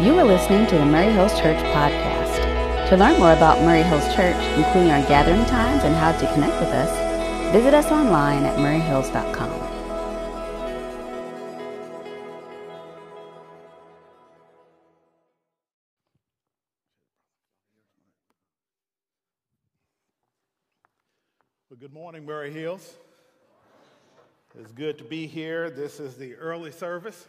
You are listening to the Murray Hills Church podcast. To learn more about Murray Hills Church, including our gathering times and how to connect with us, visit us online at murrayhills.com. Well, good morning, Murray Hills. It's good to be here. This is the early service.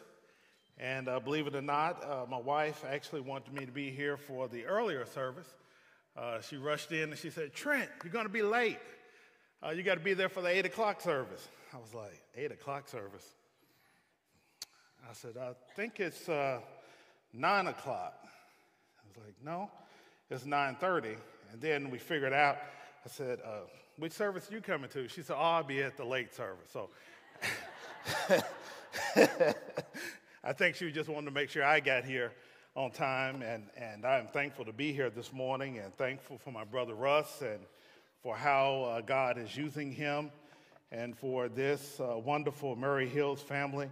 And uh, believe it or not, uh, my wife actually wanted me to be here for the earlier service. Uh, she rushed in and she said, Trent, you're going to be late. Uh, you got to be there for the 8 o'clock service. I was like, 8 o'clock service? I said, I think it's uh, 9 o'clock. I was like, no, it's 9.30. And then we figured out, I said, uh, which service are you coming to? She said, oh, I'll be at the late service. So I think she just wanted to make sure I got here on time, and, and I am thankful to be here this morning and thankful for my brother Russ and for how uh, God is using him and for this uh, wonderful Murray Hills family.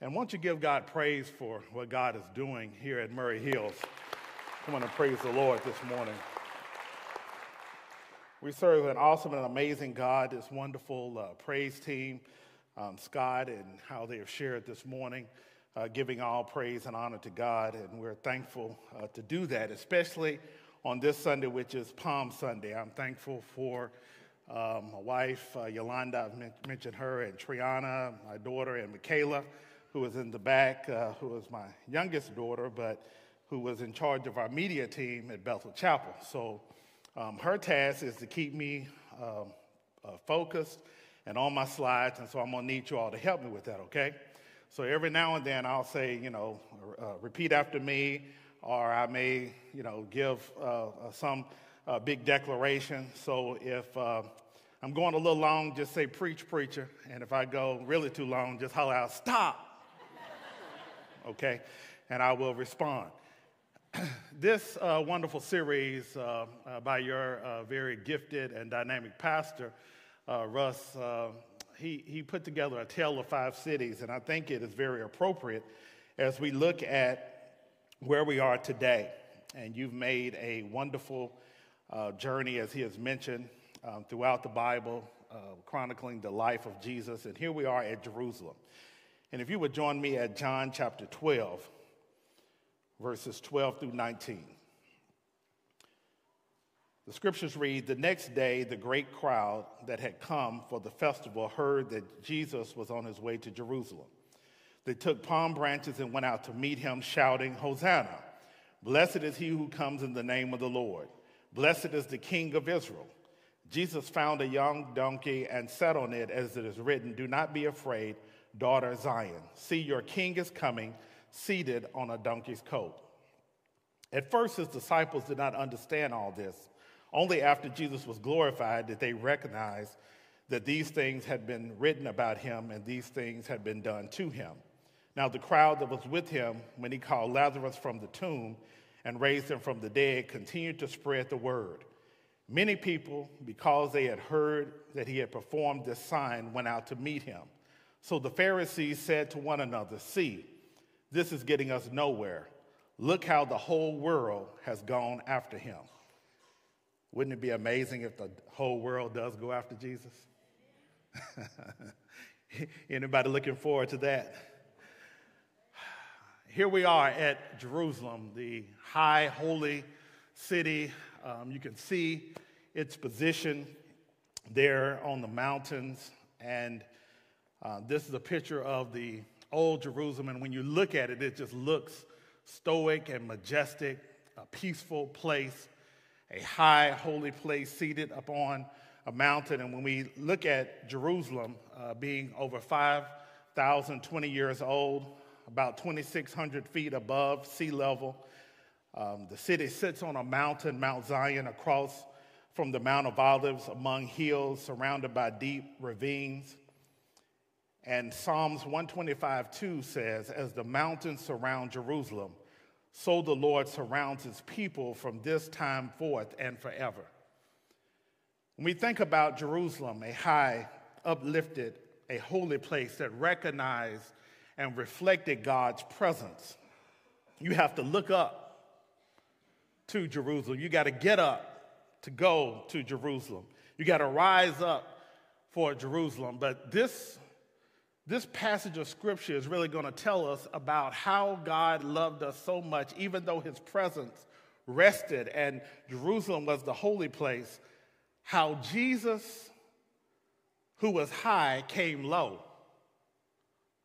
And won't you give God praise for what God is doing here at Murray Hills? I want to praise the Lord this morning. We serve an awesome and amazing God, this wonderful uh, praise team, um, Scott, and how they have shared this morning uh, giving all praise and honor to God. And we're thankful uh, to do that, especially on this Sunday, which is Palm Sunday. I'm thankful for um, my wife, uh, Yolanda, I've men- mentioned her, and Triana, my daughter, and Michaela, who is in the back, uh, who is my youngest daughter, but who was in charge of our media team at Bethel Chapel. So um, her task is to keep me um, uh, focused and on my slides, and so I'm gonna need you all to help me with that, okay? So every now and then I'll say, you know, uh, repeat after me, or I may, you know, give uh, uh some uh, big declaration. So if uh, I'm going a little long, just say preach, preacher. And if I go really too long, just holler out, stop. okay? And I will respond. this uh, wonderful series by your very gifted and dynamic pastor, Russ, he, he put together a tale of five cities, and I think it is very appropriate as we look at where we are today. And you've made a wonderful uh, journey, as he has mentioned, um, throughout the Bible, uh, chronicling the life of Jesus. And here we are at Jerusalem. And if you would join me at John chapter 12, verses 12 through 19. The scriptures read The next day, the great crowd that had come for the festival heard that Jesus was on his way to Jerusalem. They took palm branches and went out to meet him, shouting, Hosanna! Blessed is he who comes in the name of the Lord. Blessed is the King of Israel. Jesus found a young donkey and sat on it, as it is written, Do not be afraid, daughter Zion. See, your king is coming, seated on a donkey's coat. At first, his disciples did not understand all this. Only after Jesus was glorified did they recognize that these things had been written about him and these things had been done to him. Now, the crowd that was with him when he called Lazarus from the tomb and raised him from the dead continued to spread the word. Many people, because they had heard that he had performed this sign, went out to meet him. So the Pharisees said to one another, See, this is getting us nowhere. Look how the whole world has gone after him. Wouldn't it be amazing if the whole world does go after Jesus? Anybody looking forward to that? Here we are at Jerusalem, the high holy city. Um, you can see its position there on the mountains. And uh, this is a picture of the old Jerusalem. And when you look at it, it just looks stoic and majestic, a peaceful place a high holy place seated upon a mountain. And when we look at Jerusalem uh, being over 5,020 years old, about 2,600 feet above sea level, um, the city sits on a mountain, Mount Zion, across from the Mount of Olives among hills surrounded by deep ravines. And Psalms 125 2 says, As the mountains surround Jerusalem, so the Lord surrounds his people from this time forth and forever. When we think about Jerusalem, a high, uplifted, a holy place that recognized and reflected God's presence, you have to look up to Jerusalem. You got to get up to go to Jerusalem. You got to rise up for Jerusalem. But this, this passage of scripture is really going to tell us about how God loved us so much, even though his presence rested and Jerusalem was the holy place, how Jesus, who was high, came low.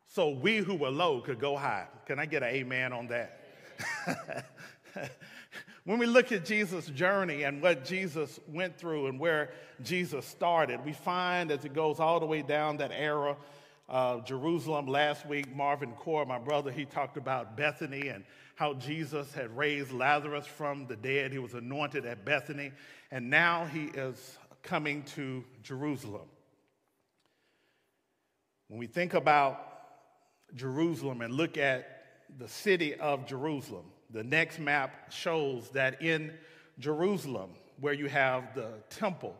So we who were low could go high. Can I get an amen on that? when we look at Jesus' journey and what Jesus went through and where Jesus started, we find as it goes all the way down that era of Jerusalem. Last week, Marvin Core, my brother, he talked about Bethany and how Jesus had raised Lazarus from the dead. He was anointed at Bethany, and now he is coming to Jerusalem. When we think about Jerusalem and look at the city of Jerusalem, the next map shows that in Jerusalem, where you have the temple,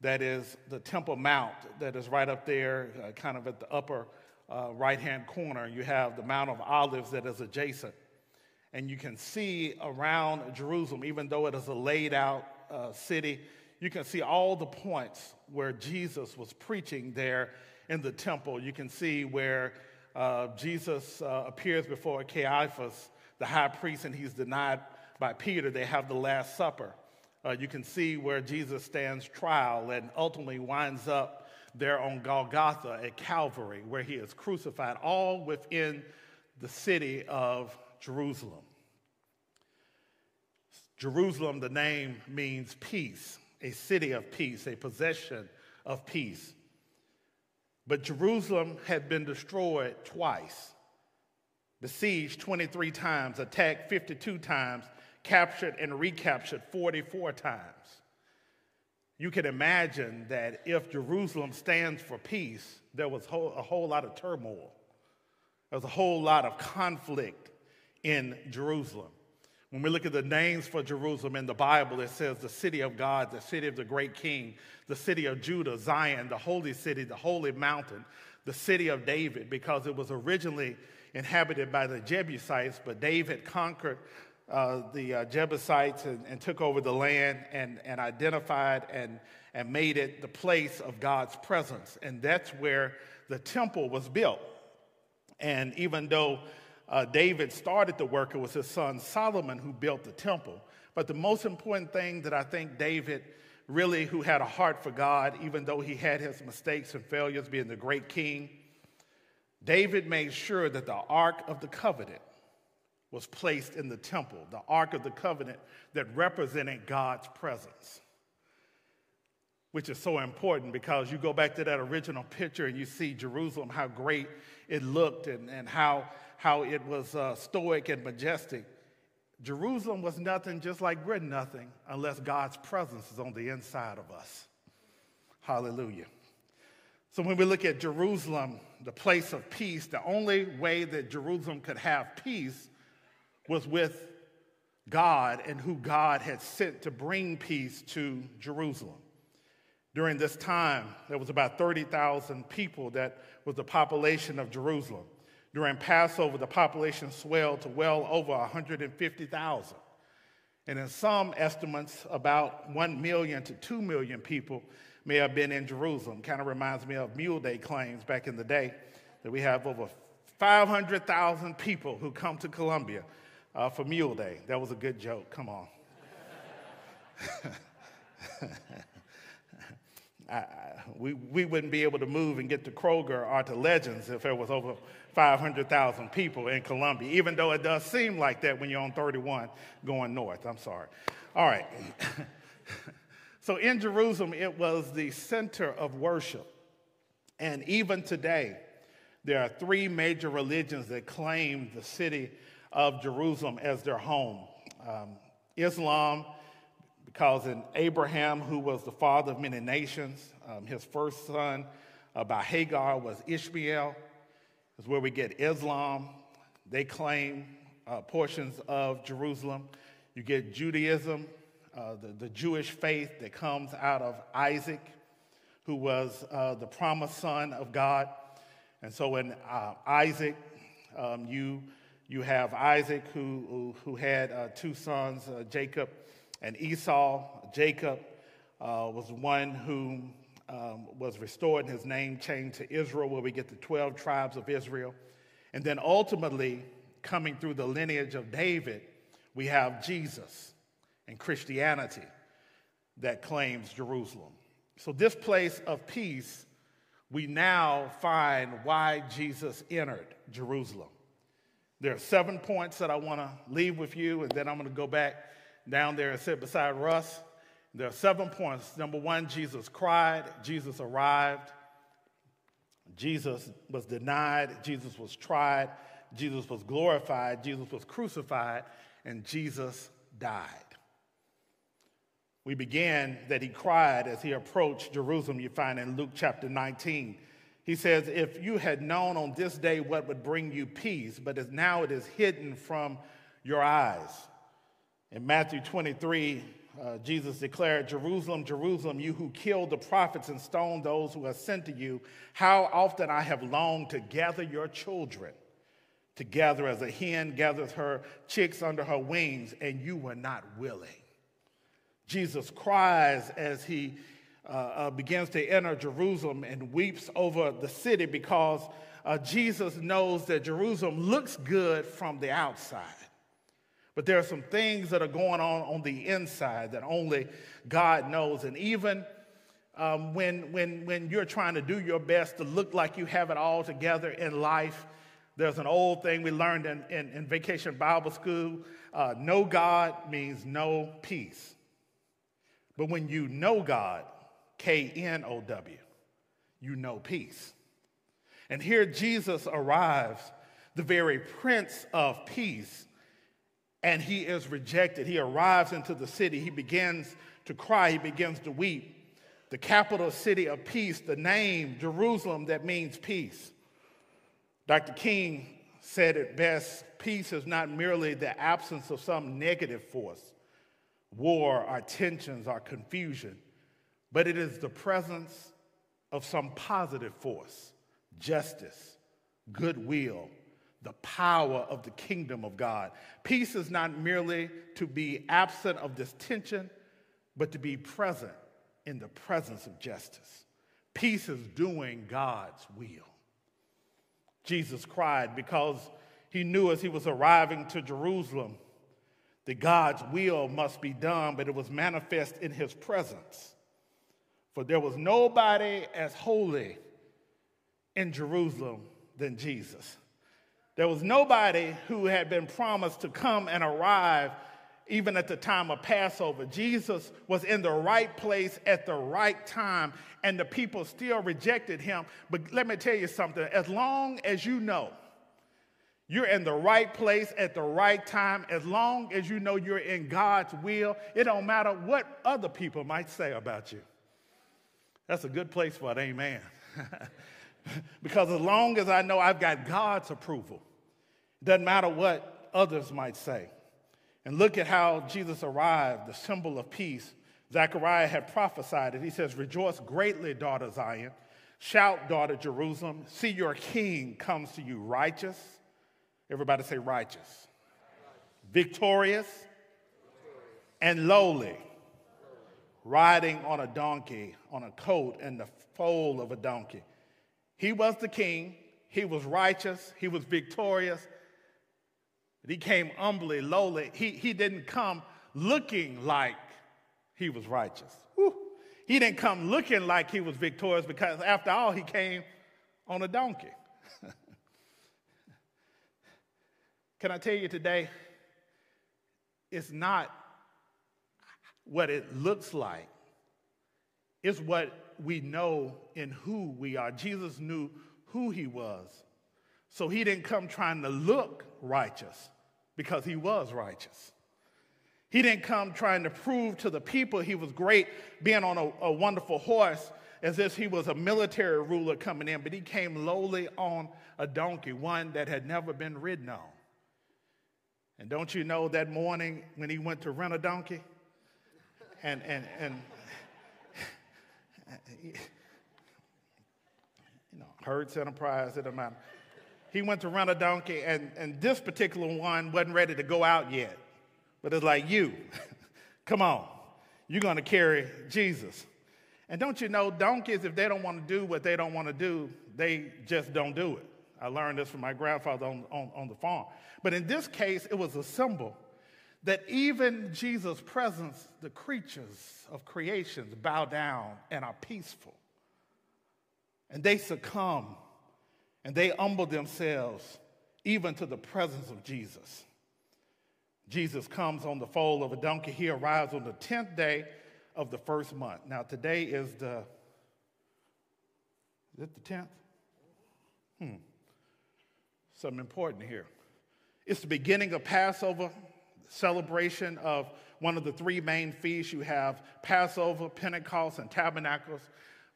that is the Temple Mount, that is right up there, uh, kind of at the upper uh, right hand corner. You have the Mount of Olives that is adjacent. And you can see around Jerusalem, even though it is a laid out uh, city, you can see all the points where Jesus was preaching there in the temple. You can see where uh, Jesus uh, appears before Caiaphas, the high priest, and he's denied by Peter. They have the Last Supper. Uh, you can see where Jesus stands trial and ultimately winds up there on Golgotha at Calvary, where he is crucified, all within the city of Jerusalem. Jerusalem, the name means peace, a city of peace, a possession of peace. But Jerusalem had been destroyed twice, besieged 23 times, attacked 52 times, captured and recaptured 44 times. You can imagine that if Jerusalem stands for peace, there was a whole lot of turmoil. There was a whole lot of conflict in Jerusalem. When we look at the names for Jerusalem in the Bible, it says the city of God, the city of the great king, the city of Judah, Zion, the holy city, the holy mountain, the city of David, because it was originally inhabited by the Jebusites, but David conquered uh, the uh, Jebusites and, and, took over the land and, and identified and, and made it the place of God's presence. And that's where the temple was built. And even though uh, David started the work, it was his son Solomon who built the temple. But the most important thing that I think David really, who had a heart for God, even though he had his mistakes and failures, being the great king, David made sure that the Ark of the Covenant was placed in the temple, the Ark of the Covenant that represented God's presence. Which is so important because you go back to that original picture and you see Jerusalem, how great it looked and, and how how it was uh, stoic and majestic. Jerusalem was nothing just like we're nothing unless God's presence is on the inside of us. Hallelujah. So when we look at Jerusalem, the place of peace, the only way that Jerusalem could have peace was with God and who God had sent to bring peace to Jerusalem. During this time, there was about 30,000 people that was the population of Jerusalem. During Passover, the population swelled to well over 150,000. And in some estimates, about 1 million to 2 million people may have been in Jerusalem. Kind of reminds me of Mule Day claims back in the day that we have over 500,000 people who come to Columbia uh, for Mule Day. That was a good joke. Come on. I, we, we wouldn't be able to move and get to Kroger or to Legends if there was over 500,000 people in Columbia, even though it does seem like that when you're on 31 going north. I'm sorry. All right. so in Jerusalem, it was the center of worship. And even today, there are three major religions that claim the city of Jerusalem as their home um, Islam, because in Abraham, who was the father of many nations, um, his first son uh, by Hagar was Ishmael, is where we get Islam. They claim uh, portions of Jerusalem. You get Judaism, uh, the, the Jewish faith that comes out of Isaac, who was uh, the promised son of God. And so in uh, Isaac, um, you You have Isaac, who, who, who had uh, two sons, uh, Jacob and Esau. Jacob uh, was one who um, was restored and his name changed to Israel, where we get the 12 tribes of Israel. And then ultimately, coming through the lineage of David, we have Jesus and Christianity that claims Jerusalem. So, this place of peace, we now find why Jesus entered Jerusalem. There are seven points that I want to leave with you, and then I'm going to go back down there and sit beside Russ. There are seven points. Number one, Jesus cried, Jesus arrived, Jesus was denied, Jesus was tried, Jesus was glorified, Jesus was crucified, and Jesus died. We began that he cried as he approached Jerusalem, you find in Luke chapter 19. He says, If you had known on this day what would bring you peace, but now it is hidden from your eyes. In Matthew 23, uh, Jesus declared, Jerusalem, Jerusalem, you who killed the prophets and stoned those who are sent to you, how often I have longed to gather your children together as a hen gathers her chicks under her wings, and you were not willing. Jesus cries as he uh, uh, begins to enter Jerusalem and weeps over the city because uh, Jesus knows that Jerusalem looks good from the outside. But there are some things that are going on on the inside that only God knows. And even um, when, when, when you're trying to do your best to look like you have it all together in life, there's an old thing we learned in, in, in vacation Bible school uh, no God means no peace. But when you know God, K N O W, you know peace. And here Jesus arrives, the very Prince of Peace and he is rejected. He arrives into the city. He begins to cry. He begins to weep. The capital city of peace, the name Jerusalem that means peace. Dr. King said it best peace is not merely the absence of some negative force, war, or tensions, or confusion, but it is the presence of some positive force, justice, goodwill, the power of the kingdom of God. Peace is not merely to be absent of this tension, but to be present in the presence of justice. Peace is doing God's will. Jesus cried because he knew as he was arriving to Jerusalem that God's will must be done, but it was manifest in his presence. For there was nobody as holy in Jerusalem than Jesus. There was nobody who had been promised to come and arrive even at the time of Passover. Jesus was in the right place at the right time, and the people still rejected him. But let me tell you something as long as you know you're in the right place at the right time, as long as you know you're in God's will, it don't matter what other people might say about you. That's a good place for it, amen. because as long as I know I've got God's approval, it doesn't matter what others might say. And look at how Jesus arrived, the symbol of peace. Zechariah had prophesied it. He says, Rejoice greatly, daughter Zion. Shout, daughter Jerusalem. See, your king comes to you righteous. Everybody say righteous. Victorious and lowly, riding on a donkey, on a coat and the foal of a donkey. He was the king. He was righteous. He was victorious. He came humbly, lowly. He, he didn't come looking like he was righteous. Whew. He didn't come looking like he was victorious because, after all, he came on a donkey. Can I tell you today? It's not what it looks like, it's what we know in who we are. Jesus knew who he was. So he didn't come trying to look righteous because he was righteous. He didn't come trying to prove to the people he was great being on a, a, wonderful horse as if he was a military ruler coming in, but he came lowly on a donkey, one that had never been ridden on. And don't you know that morning when he went to rent a donkey? And, and, and you know, Hertz Enterprise, it doesn't matter. he went to rent a donkey, and, and this particular one wasn't ready to go out yet. But it's like, you, come on, you're going to carry Jesus. And don't you know, donkeys, if they don't want to do what they don't want to do, they just don't do it. I learned this from my grandfather on, on, on the farm. But in this case, it was a symbol that even Jesus' presence, the creatures of creations bow down and are peaceful. And they succumb and they humble themselves even to the presence of Jesus. Jesus comes on the foal of a donkey. He arrives on the 10th day of the first month. Now, today is the, is it the 10th? Hmm. Something important here. It's the beginning of Passover, celebration of one of the three main feasts. You have Passover, Pentecost, and Tabernacles.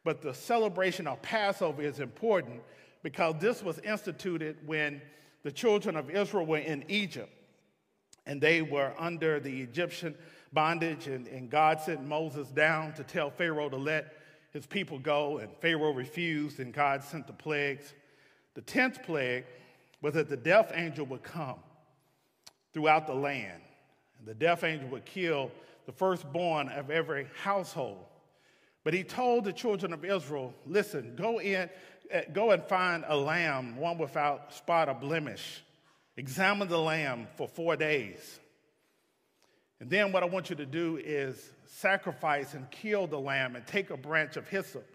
But the celebration of Passover is important because this was instituted when the children of Israel were in Egypt and they were under the Egyptian bondage, and, and God sent Moses down to tell Pharaoh to let his people go, and Pharaoh refused, and God sent the plagues. The tenth plague was that the death angel would come throughout the land, and the death angel would kill the firstborn of every household. But he told the children of Israel, listen, go in, eh, go and find a lamb, one without spot or blemish Examine the lamb for four days. And then what I want you to do is sacrifice and kill the lamb and take a branch of hyssop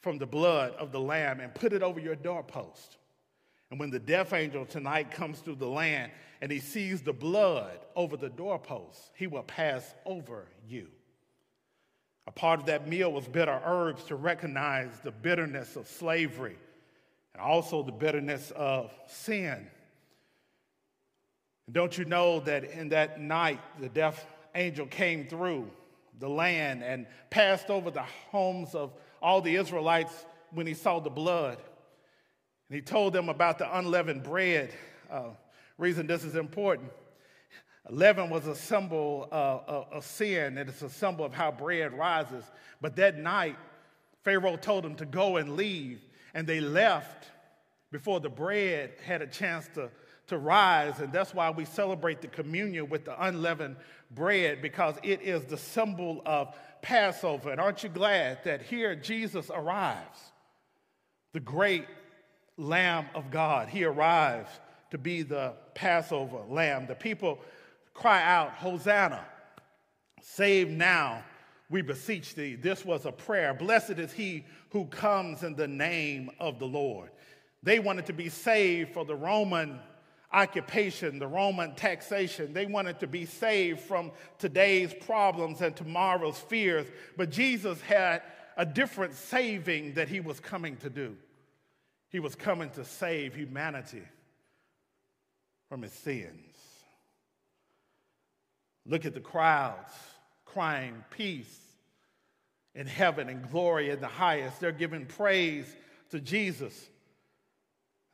from the blood of the lamb and put it over your doorpost. And when the death angel tonight comes through the land and he sees the blood over the doorposts, he will pass over you. A part of that meal was bitter herbs to recognize the bitterness of slavery and also the bitterness of sin don't you know that in that night the death angel came through the land and passed over the homes of all the Israelites when he saw the blood? And he told them about the unleavened bread. Uh, reason this is important. Leaven was a symbol of, of sin, and it's a symbol of how bread rises. But that night, Pharaoh told them to go and leave, and they left before the bread had a chance to to rise. And that's why we celebrate the communion with the unleavened bread, because it is the symbol of Passover. And aren't you glad that here Jesus arrives, the great Lamb of God? He arrives to be the Passover lamb. The people cry out, Hosanna, save now, we beseech thee. This was a prayer. Blessed is he who comes in the name of the Lord. They wanted to be saved for the Roman occupation, the Roman taxation. They wanted to be saved from today's problems and tomorrow's fears. But Jesus had a different saving that he was coming to do. He was coming to save humanity from his sins. Look at the crowds crying peace in heaven and glory in the highest. They're giving praise to Jesus.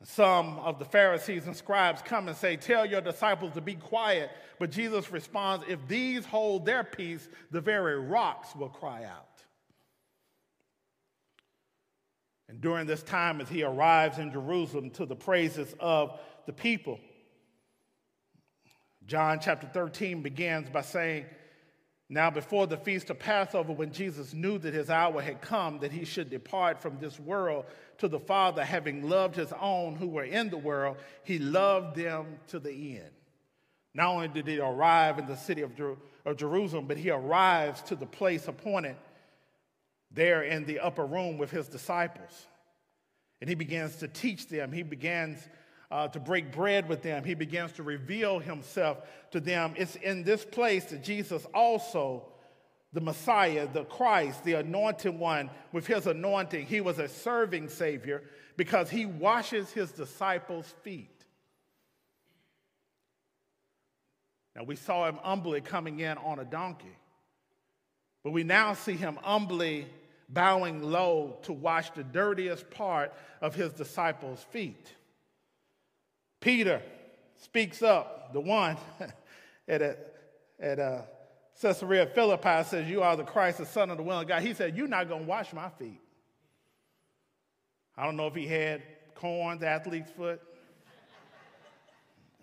Some of the Pharisees and scribes come and say, Tell your disciples to be quiet. But Jesus responds, If these hold their peace, the very rocks will cry out. And during this time, as he arrives in Jerusalem to the praises of the people, John chapter 13 begins by saying, now, before the feast of Passover, when Jesus knew that his hour had come, that he should depart from this world to the Father, having loved his own who were in the world, he loved them to the end. Not only did he arrive in the city of, Jer- of Jerusalem, but he arrives to the place appointed there in the upper room with his disciples. And he begins to teach them. He begins uh, to break bread with them. He begins to reveal himself to them. It's in this place that Jesus also, the Messiah, the Christ, the anointed one, with his anointing, he was a serving Savior because he washes his disciples' feet. Now, we saw him humbly coming in on a donkey, but we now see him humbly bowing low to wash the dirtiest part of his disciples' feet. Peter speaks up, the one at, a, at a uh, Caesarea Philippi says, You are the Christ, the Son of the will of God. He said, You're not going to wash my feet. I don't know if he had corns, athlete's foot.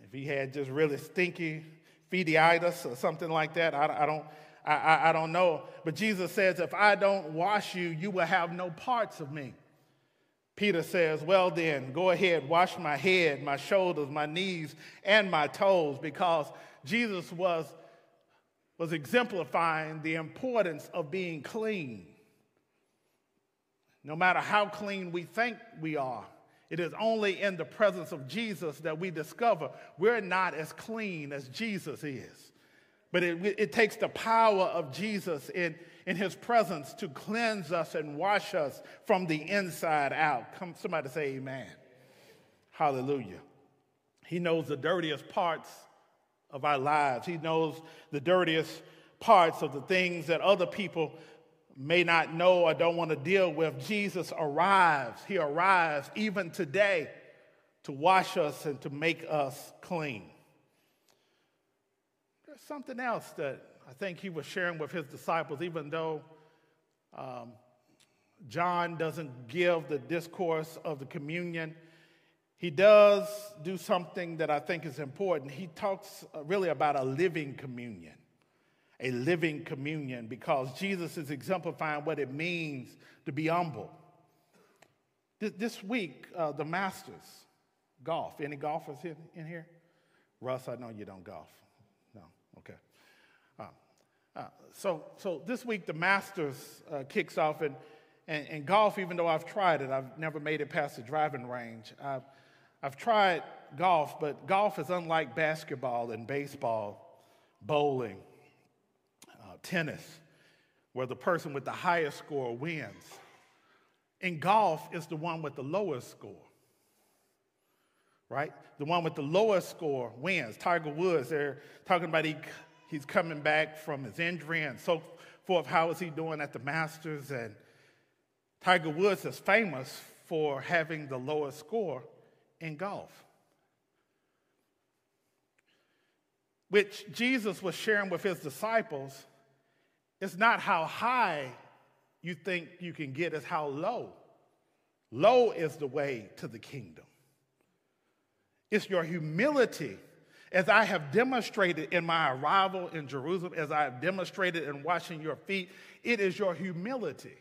if he had just really stinky feetiitis or something like that, I, I don't. I, I, don't know. But Jesus says, If I don't wash you, you will have no parts of me. Peter says, Well, then, go ahead, wash my head, my shoulders, my knees, and my toes, because Jesus was, was exemplifying the importance of being clean. No matter how clean we think we are, it is only in the presence of Jesus that we discover we're not as clean as Jesus is. But it, it takes the power of Jesus in, in his presence to cleanse us and wash us from the inside out. Come, somebody say amen. Hallelujah. He knows the dirtiest parts of our lives. He knows the dirtiest parts of the things that other people may not know or don't want to deal with. Jesus arrives. He arrives even today to wash us and to make us clean something else that I think he was sharing with his disciples, even though um, John doesn't give the discourse of the communion. He does do something that I think is important. He talks uh, really about a living communion, a living communion, because Jesus is exemplifying what it means to be humble. This week, uh, the Masters, golf. Any golfers in here? Russ, I know you don't golf. Okay. Uh, uh, so, so this week the Masters uh, kicks off, and, and, and, golf, even though I've tried it, I've never made it past the driving range. I've, I've tried golf, but golf is unlike basketball and baseball, bowling, uh, tennis, where the person with the highest score wins. In golf, it's the one with the lowest score right? The one with the lowest score wins. Tiger Woods, they're talking about he, he's coming back from his injury and so forth. How is he doing at the Masters? And Tiger Woods is famous for having the lowest score in golf. Which Jesus was sharing with his disciples. It's not how high you think you can get, it's how low. Low is the way to the kingdom. It's your humility, as I have demonstrated in my arrival in Jerusalem, as I have demonstrated in washing your feet. It is your humility.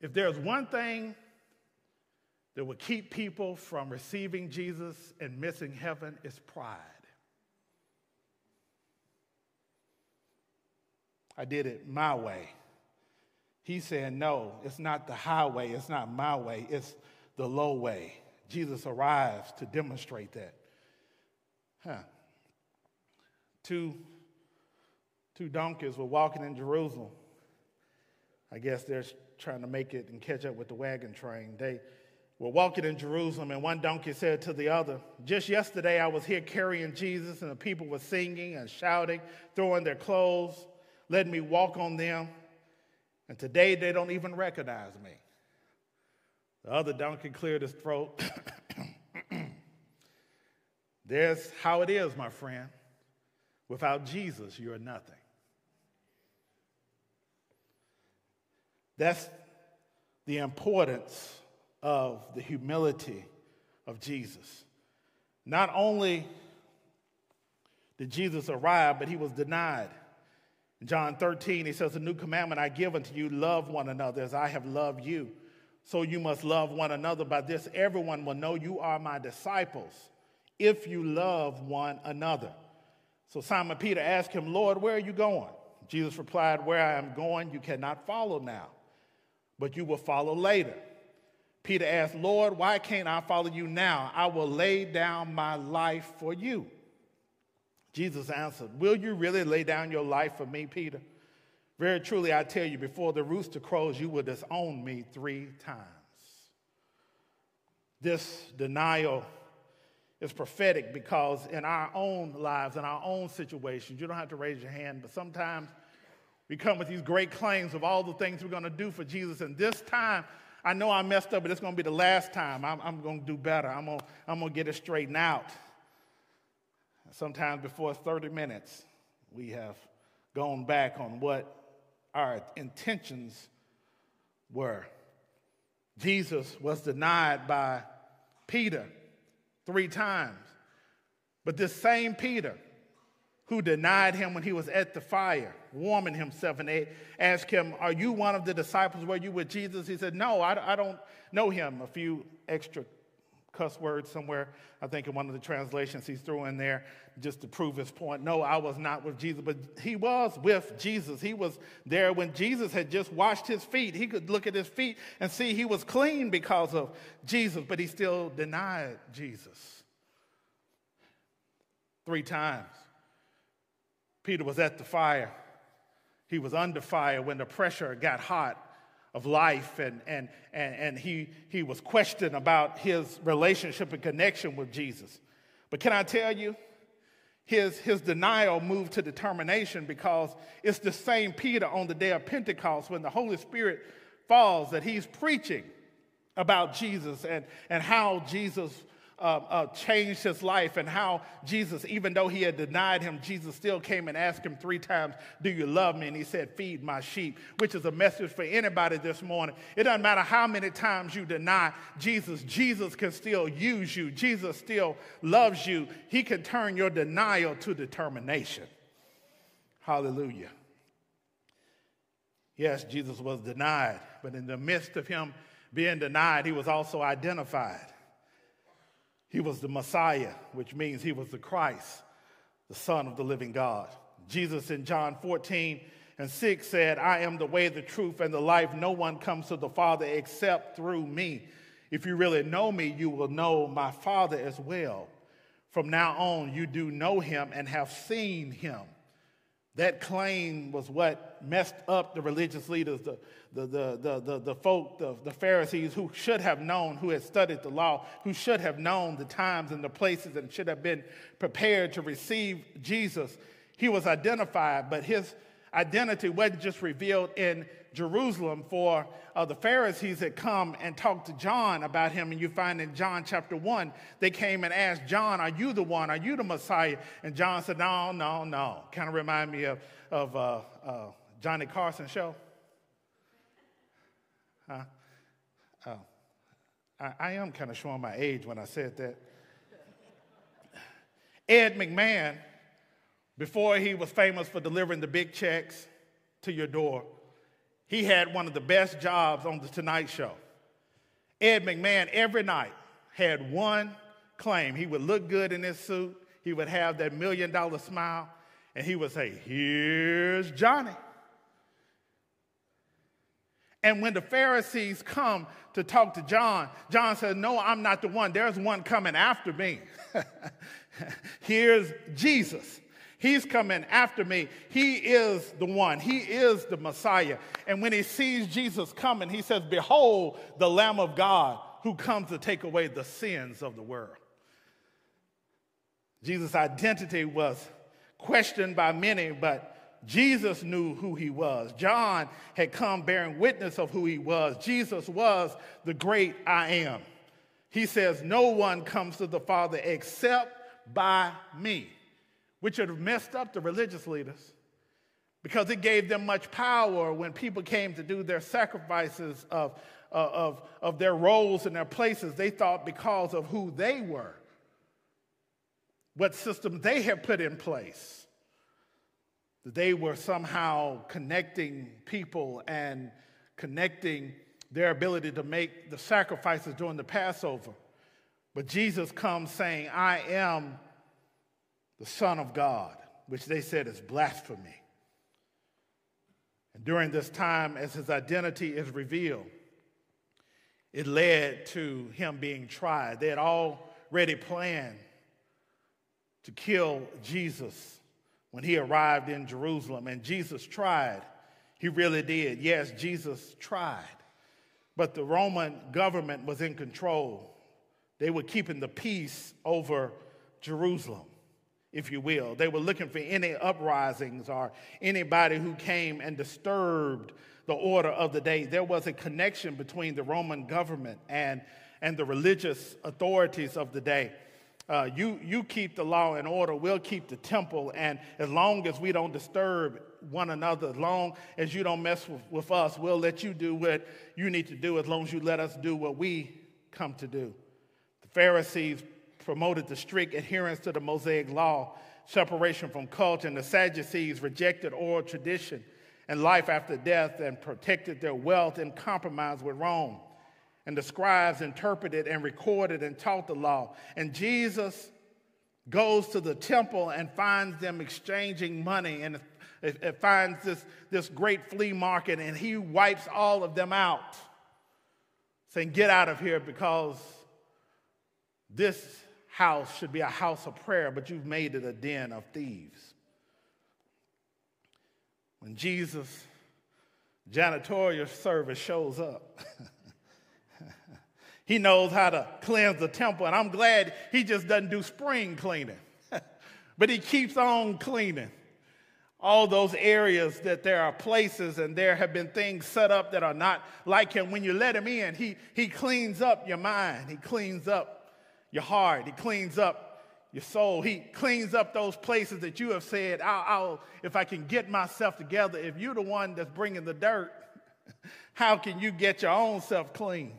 If there's one thing that will keep people from receiving Jesus and missing heaven, it's pride. I did it my way. He said, No, it's not the highway, it's not my way, it's the low way. Jesus arrives to demonstrate that. Huh. Two, two donkeys were walking in Jerusalem. I guess they're trying to make it and catch up with the wagon train. They were walking in Jerusalem, and one donkey said to the other, Just yesterday I was here carrying Jesus, and the people were singing and shouting, throwing their clothes, letting me walk on them. And today they don't even recognize me. The other donkey cleared his throat. There's how it is, my friend. Without Jesus, you're nothing. That's the importance of the humility of Jesus. Not only did Jesus arrive, but he was denied. In John 13, he says, A new commandment I give unto you love one another as I have loved you. So you must love one another. By this, everyone will know you are my disciples if you love one another. So Simon Peter asked him, Lord, where are you going? Jesus replied, Where I am going, you cannot follow now, but you will follow later. Peter asked, Lord, why can't I follow you now? I will lay down my life for you. Jesus answered, Will you really lay down your life for me, Peter? Very truly, I tell you, before the rooster crows, you will disown me three times. This denial is prophetic because in our own lives, in our own situations, you don't have to raise your hand, but sometimes we come with these great claims of all the things we're going to do for Jesus. And this time, I know I messed up, but it's going to be the last time. I'm, I'm going to do better. I'm going I'm to get it straightened out. Sometimes before 30 minutes, we have gone back on what our intentions were. Jesus was denied by Peter three times. But this same Peter, who denied him when he was at the fire, warming himself, and they asked him, Are you one of the disciples? Were you with Jesus? He said, No, I, I don't know him. A few extra cuss word somewhere, I think in one of the translations he's threw in there just to prove his point. No, I was not with Jesus, but he was with Jesus. He was there when Jesus had just washed his feet. He could look at his feet and see he was clean because of Jesus, but he still denied Jesus three times. Peter was at the fire. He was under fire when the pressure got hot of life, and, and, and, and he, he was questioned about his relationship and connection with Jesus. But can I tell you, his, his denial moved to determination because it's the same Peter on the day of Pentecost when the Holy Spirit falls that he's preaching about Jesus and, and how Jesus uh, uh, changed his life and how Jesus, even though he had denied him, Jesus still came and asked him three times, Do you love me? And he said, Feed my sheep, which is a message for anybody this morning. It doesn't matter how many times you deny Jesus, Jesus can still use you. Jesus still loves you. He can turn your denial to determination. Hallelujah. Yes, Jesus was denied, but in the midst of him being denied, he was also identified. He was the Messiah, which means he was the Christ, the Son of the living God. Jesus in John 14 and 6 said, I am the way, the truth, and the life. No one comes to the Father except through me. If you really know me, you will know my Father as well. From now on, you do know him and have seen him. That claim was what messed up the religious leaders, the, the, the, the, the, the folk, the, the Pharisees who should have known, who had studied the law, who should have known the times and the places and should have been prepared to receive Jesus. He was identified, but his identity wasn't just revealed in Jerusalem, for uh, the Pharisees had come and talked to John about him. And you find in John chapter 1, they came and asked John, Are you the one? Are you the Messiah? And John said, No, no, no. Kind of remind me of, of uh, uh, Johnny Carson show. Huh? Oh. I, I am kind of showing my age when I said that. Ed McMahon, before he was famous for delivering the big checks to your door, he had one of the best jobs on The Tonight Show. Ed McMahon, every night, had one claim. He would look good in his suit, he would have that million dollar smile, and he would say, Here's Johnny. And when the Pharisees come to talk to John, John says, No, I'm not the one. There's one coming after me. Here's Jesus. He's coming after me. He is the one. He is the Messiah. And when he sees Jesus coming, he says, Behold, the Lamb of God who comes to take away the sins of the world. Jesus' identity was questioned by many, but Jesus knew who he was. John had come bearing witness of who he was. Jesus was the great I am. He says, No one comes to the Father except by me which have messed up the religious leaders because it gave them much power when people came to do their sacrifices of, of, of their roles and their places. They thought because of who they were, what system they had put in place, that they were somehow connecting people and connecting their ability to make the sacrifices during the Passover. But Jesus comes saying, I am the Son of God, which they said is blasphemy. And during this time, as his identity is revealed, it led to him being tried. They had already planned to kill Jesus when he arrived in Jerusalem, and Jesus tried. He really did. Yes, Jesus tried. But the Roman government was in control. They were keeping the peace over Jerusalem if you will. They were looking for any uprisings or anybody who came and disturbed the order of the day. There was a connection between the Roman government and, and the religious authorities of the day. Uh, you, you keep the law and order, we'll keep the temple, and as long as we don't disturb one another, as long as you don't mess with, with us, we'll let you do what you need to do as long as you let us do what we come to do. The Pharisees promoted the strict adherence to the Mosaic law, separation from culture, and the Sadducees rejected oral tradition and life after death and protected their wealth in compromise with Rome. And the scribes interpreted and recorded and taught the law. And Jesus goes to the temple and finds them exchanging money and it, it finds this, this great flea market and he wipes all of them out, saying, Get out of here because this house should be a house of prayer, but you've made it a den of thieves. When Jesus' janitorial service shows up, he knows how to cleanse the temple, and I'm glad he just doesn't do spring cleaning, but he keeps on cleaning all those areas that there are places and there have been things set up that are not like him. When you let him in, he, he cleans up your mind, he cleans up your heart, he cleans up your soul, he cleans up those places that you have said, I'll, I'll if I can get myself together. If you're the one that's bringing the dirt, how can you get your own self clean?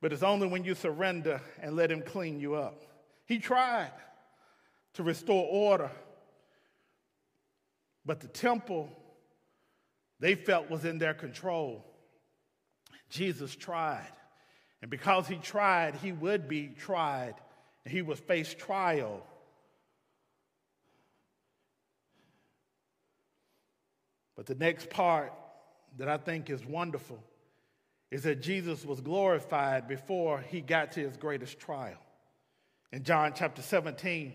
But it's only when you surrender and let him clean you up. He tried to restore order but the temple they felt was in their control. Jesus tried. And because he tried, he would be tried. And he would face trial. But the next part that I think is wonderful is that Jesus was glorified before he got to his greatest trial. In John chapter 17,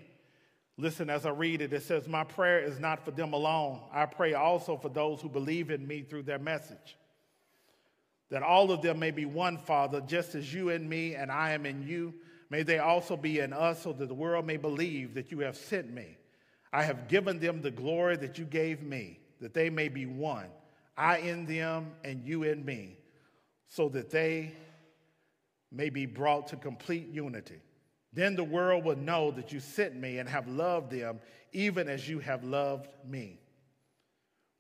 Listen, as I read it, it says, My prayer is not for them alone. I pray also for those who believe in me through their message. That all of them may be one, Father, just as you and me and I am in you. May they also be in us, so that the world may believe that you have sent me. I have given them the glory that you gave me, that they may be one. I in them and you in me, so that they may be brought to complete unity. Then the world will know that you sent me and have loved them, even as you have loved me.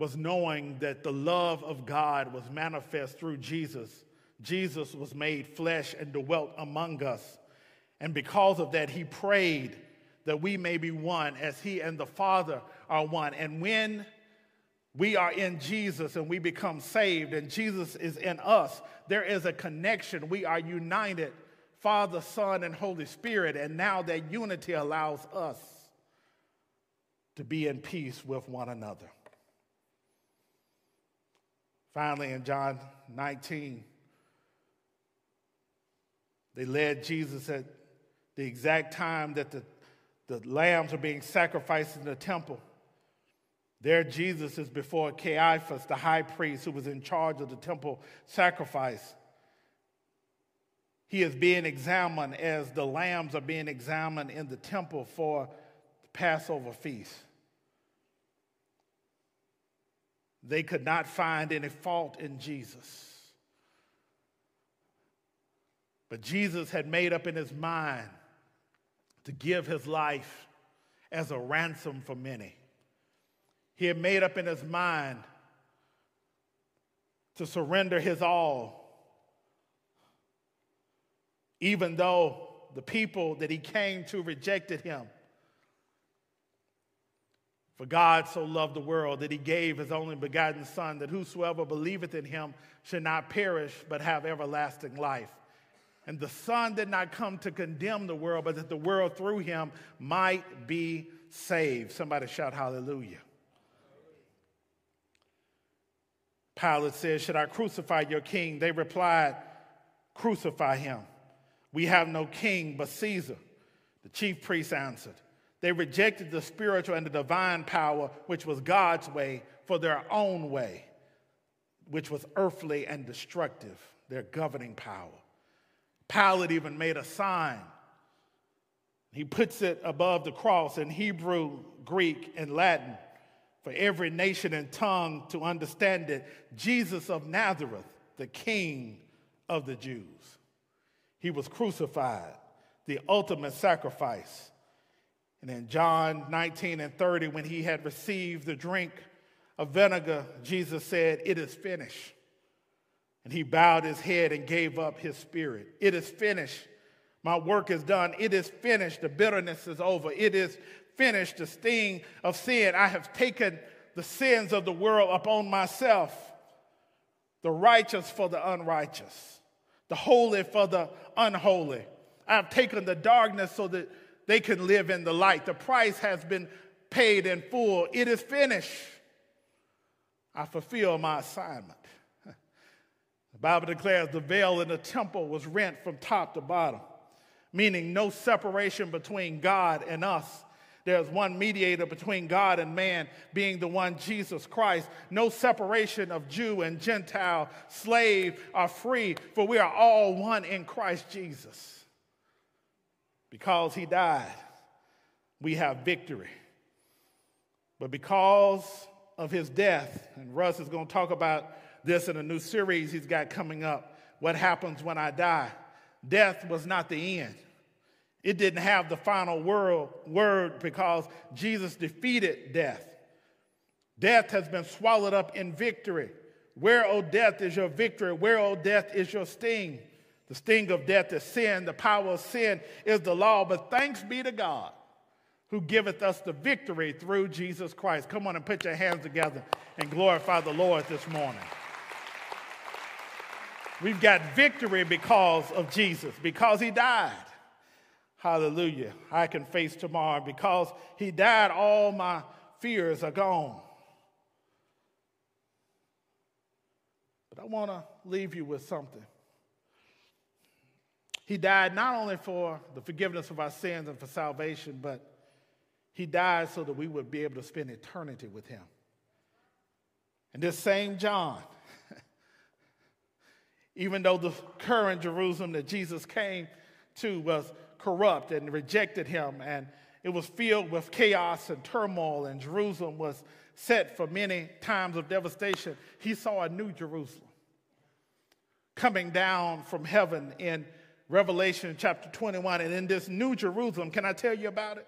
was knowing that the love of God was manifest through Jesus. Jesus was made flesh and dwelt among us. And because of that, he prayed that we may be one as he and the Father are one. And when we are in Jesus and we become saved, and Jesus is in us. There is a connection. We are united, Father, Son, and Holy Spirit, and now that unity allows us to be in peace with one another. Finally, in John 19, they led Jesus at the exact time that the, the lambs are being sacrificed in the temple. There, Jesus is before Caiaphas, the high priest who was in charge of the temple sacrifice. He is being examined as the lambs are being examined in the temple for the Passover feast. They could not find any fault in Jesus. But Jesus had made up in his mind to give his life as a ransom for many. He had made up in his mind to surrender his all, even though the people that he came to rejected him. For God so loved the world that he gave his only begotten Son, that whosoever believeth in him should not perish, but have everlasting life. And the Son did not come to condemn the world, but that the world through him might be saved. Somebody shout hallelujah. Pilate said, Should I crucify your king? They replied, Crucify him. We have no king but Caesar. The chief priests answered. They rejected the spiritual and the divine power, which was God's way, for their own way, which was earthly and destructive, their governing power. Pilate even made a sign. He puts it above the cross in Hebrew, Greek, and Latin for every nation and tongue to understand it. Jesus of Nazareth, the King of the Jews. He was crucified, the ultimate sacrifice. And in John 19 and 30, when he had received the drink of vinegar, Jesus said, It is finished. And he bowed his head and gave up his spirit. It is finished. My work is done. It is finished. The bitterness is over. It is finished. The sting of sin. I have taken the sins of the world upon myself. The righteous for the unrighteous, the holy for the unholy. I have taken the darkness so that they can live in the light. The price has been paid in full. It is finished. I fulfill my assignment. The Bible declares the veil in the temple was rent from top to bottom meaning no separation between God and us. There's one mediator between God and man, being the one Jesus Christ. No separation of Jew and Gentile, slave or free, for we are all one in Christ Jesus. Because he died, we have victory. But because of his death, and Russ is going to talk about this in a new series he's got coming up What Happens When I Die? Death was not the end. It didn't have the final word, because Jesus defeated death. Death has been swallowed up in victory. Where, O oh, death, is your victory? Where, O oh, death, is your sting? The sting of death is sin. The power of sin is the law. But thanks be to God who giveth us the victory through Jesus Christ. Come on and put your hands together and glorify the Lord this morning. We've got victory because of Jesus, because he died. Hallelujah. I can face tomorrow because he died, all my fears are gone. But I want to leave you with something. He died not only for the forgiveness of our sins and for salvation, but he died so that we would be able to spend eternity with him. And this same John, even though the current Jerusalem that Jesus came to was corrupt and rejected him, and it was filled with chaos and turmoil, and Jerusalem was set for many times of devastation. He saw a new Jerusalem coming down from heaven in Revelation chapter 21. And in this new Jerusalem, can I tell you about it?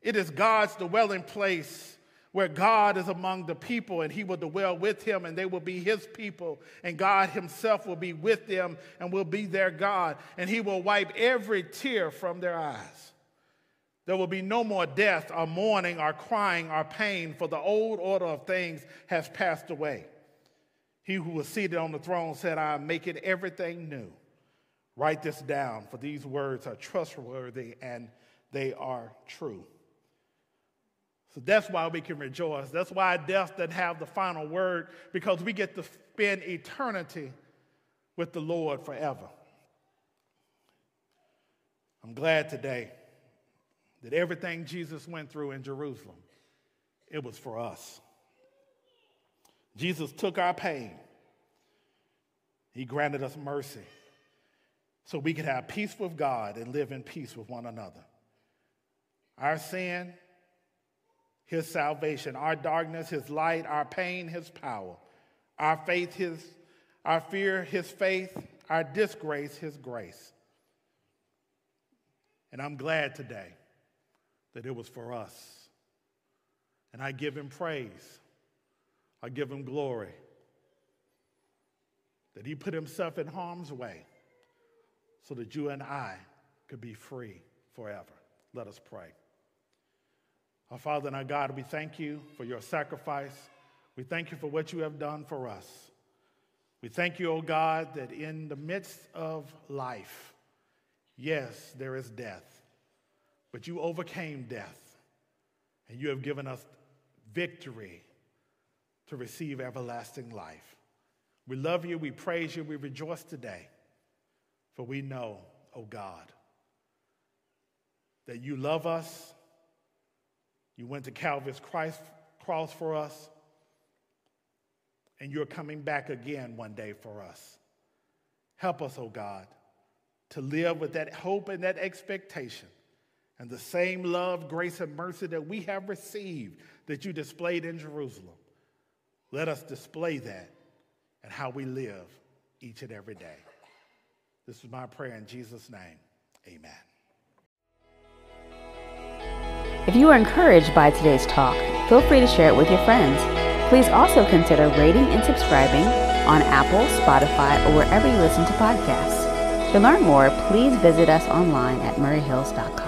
It is God's dwelling place where God is among the people and he will dwell with him and they will be his people and God himself will be with them and will be their God and he will wipe every tear from their eyes. There will be no more death or mourning or crying or pain for the old order of things has passed away. He who was seated on the throne said, I am making everything new. Write this down, for these words are trustworthy and they are true. So that's why we can rejoice. That's why death doesn't have the final word, because we get to spend eternity with the Lord forever. I'm glad today that everything Jesus went through in Jerusalem, it was for us. Jesus took our pain. He granted us mercy so we could have peace with God and live in peace with one another. Our sin, his salvation, our darkness, his light, our pain, his power, our faith, his, our fear, his faith, our disgrace, his grace. And I'm glad today that it was for us. And I give him praise. I give him glory. That he put himself in harm's way so that you and I could be free forever. Let us pray. Our Father and our God, we thank you for your sacrifice. We thank you for what you have done for us. We thank you, O oh God, that in the midst of life, yes, there is death, but you overcame death, and you have given us victory to receive everlasting life. We love you, we praise you, we rejoice today, for we know, O oh God, that you love us you went to Calvary's Christ, cross for us, and you're coming back again one day for us. Help us, oh God, to live with that hope and that expectation and the same love, grace, and mercy that we have received that you displayed in Jerusalem. Let us display that and how we live each and every day. This is my prayer in Jesus' name. Amen. If you are encouraged by today's talk, feel free to share it with your friends. Please also consider rating and subscribing on Apple, Spotify, or wherever you listen to podcasts. To learn more, please visit us online at murrayhills.com.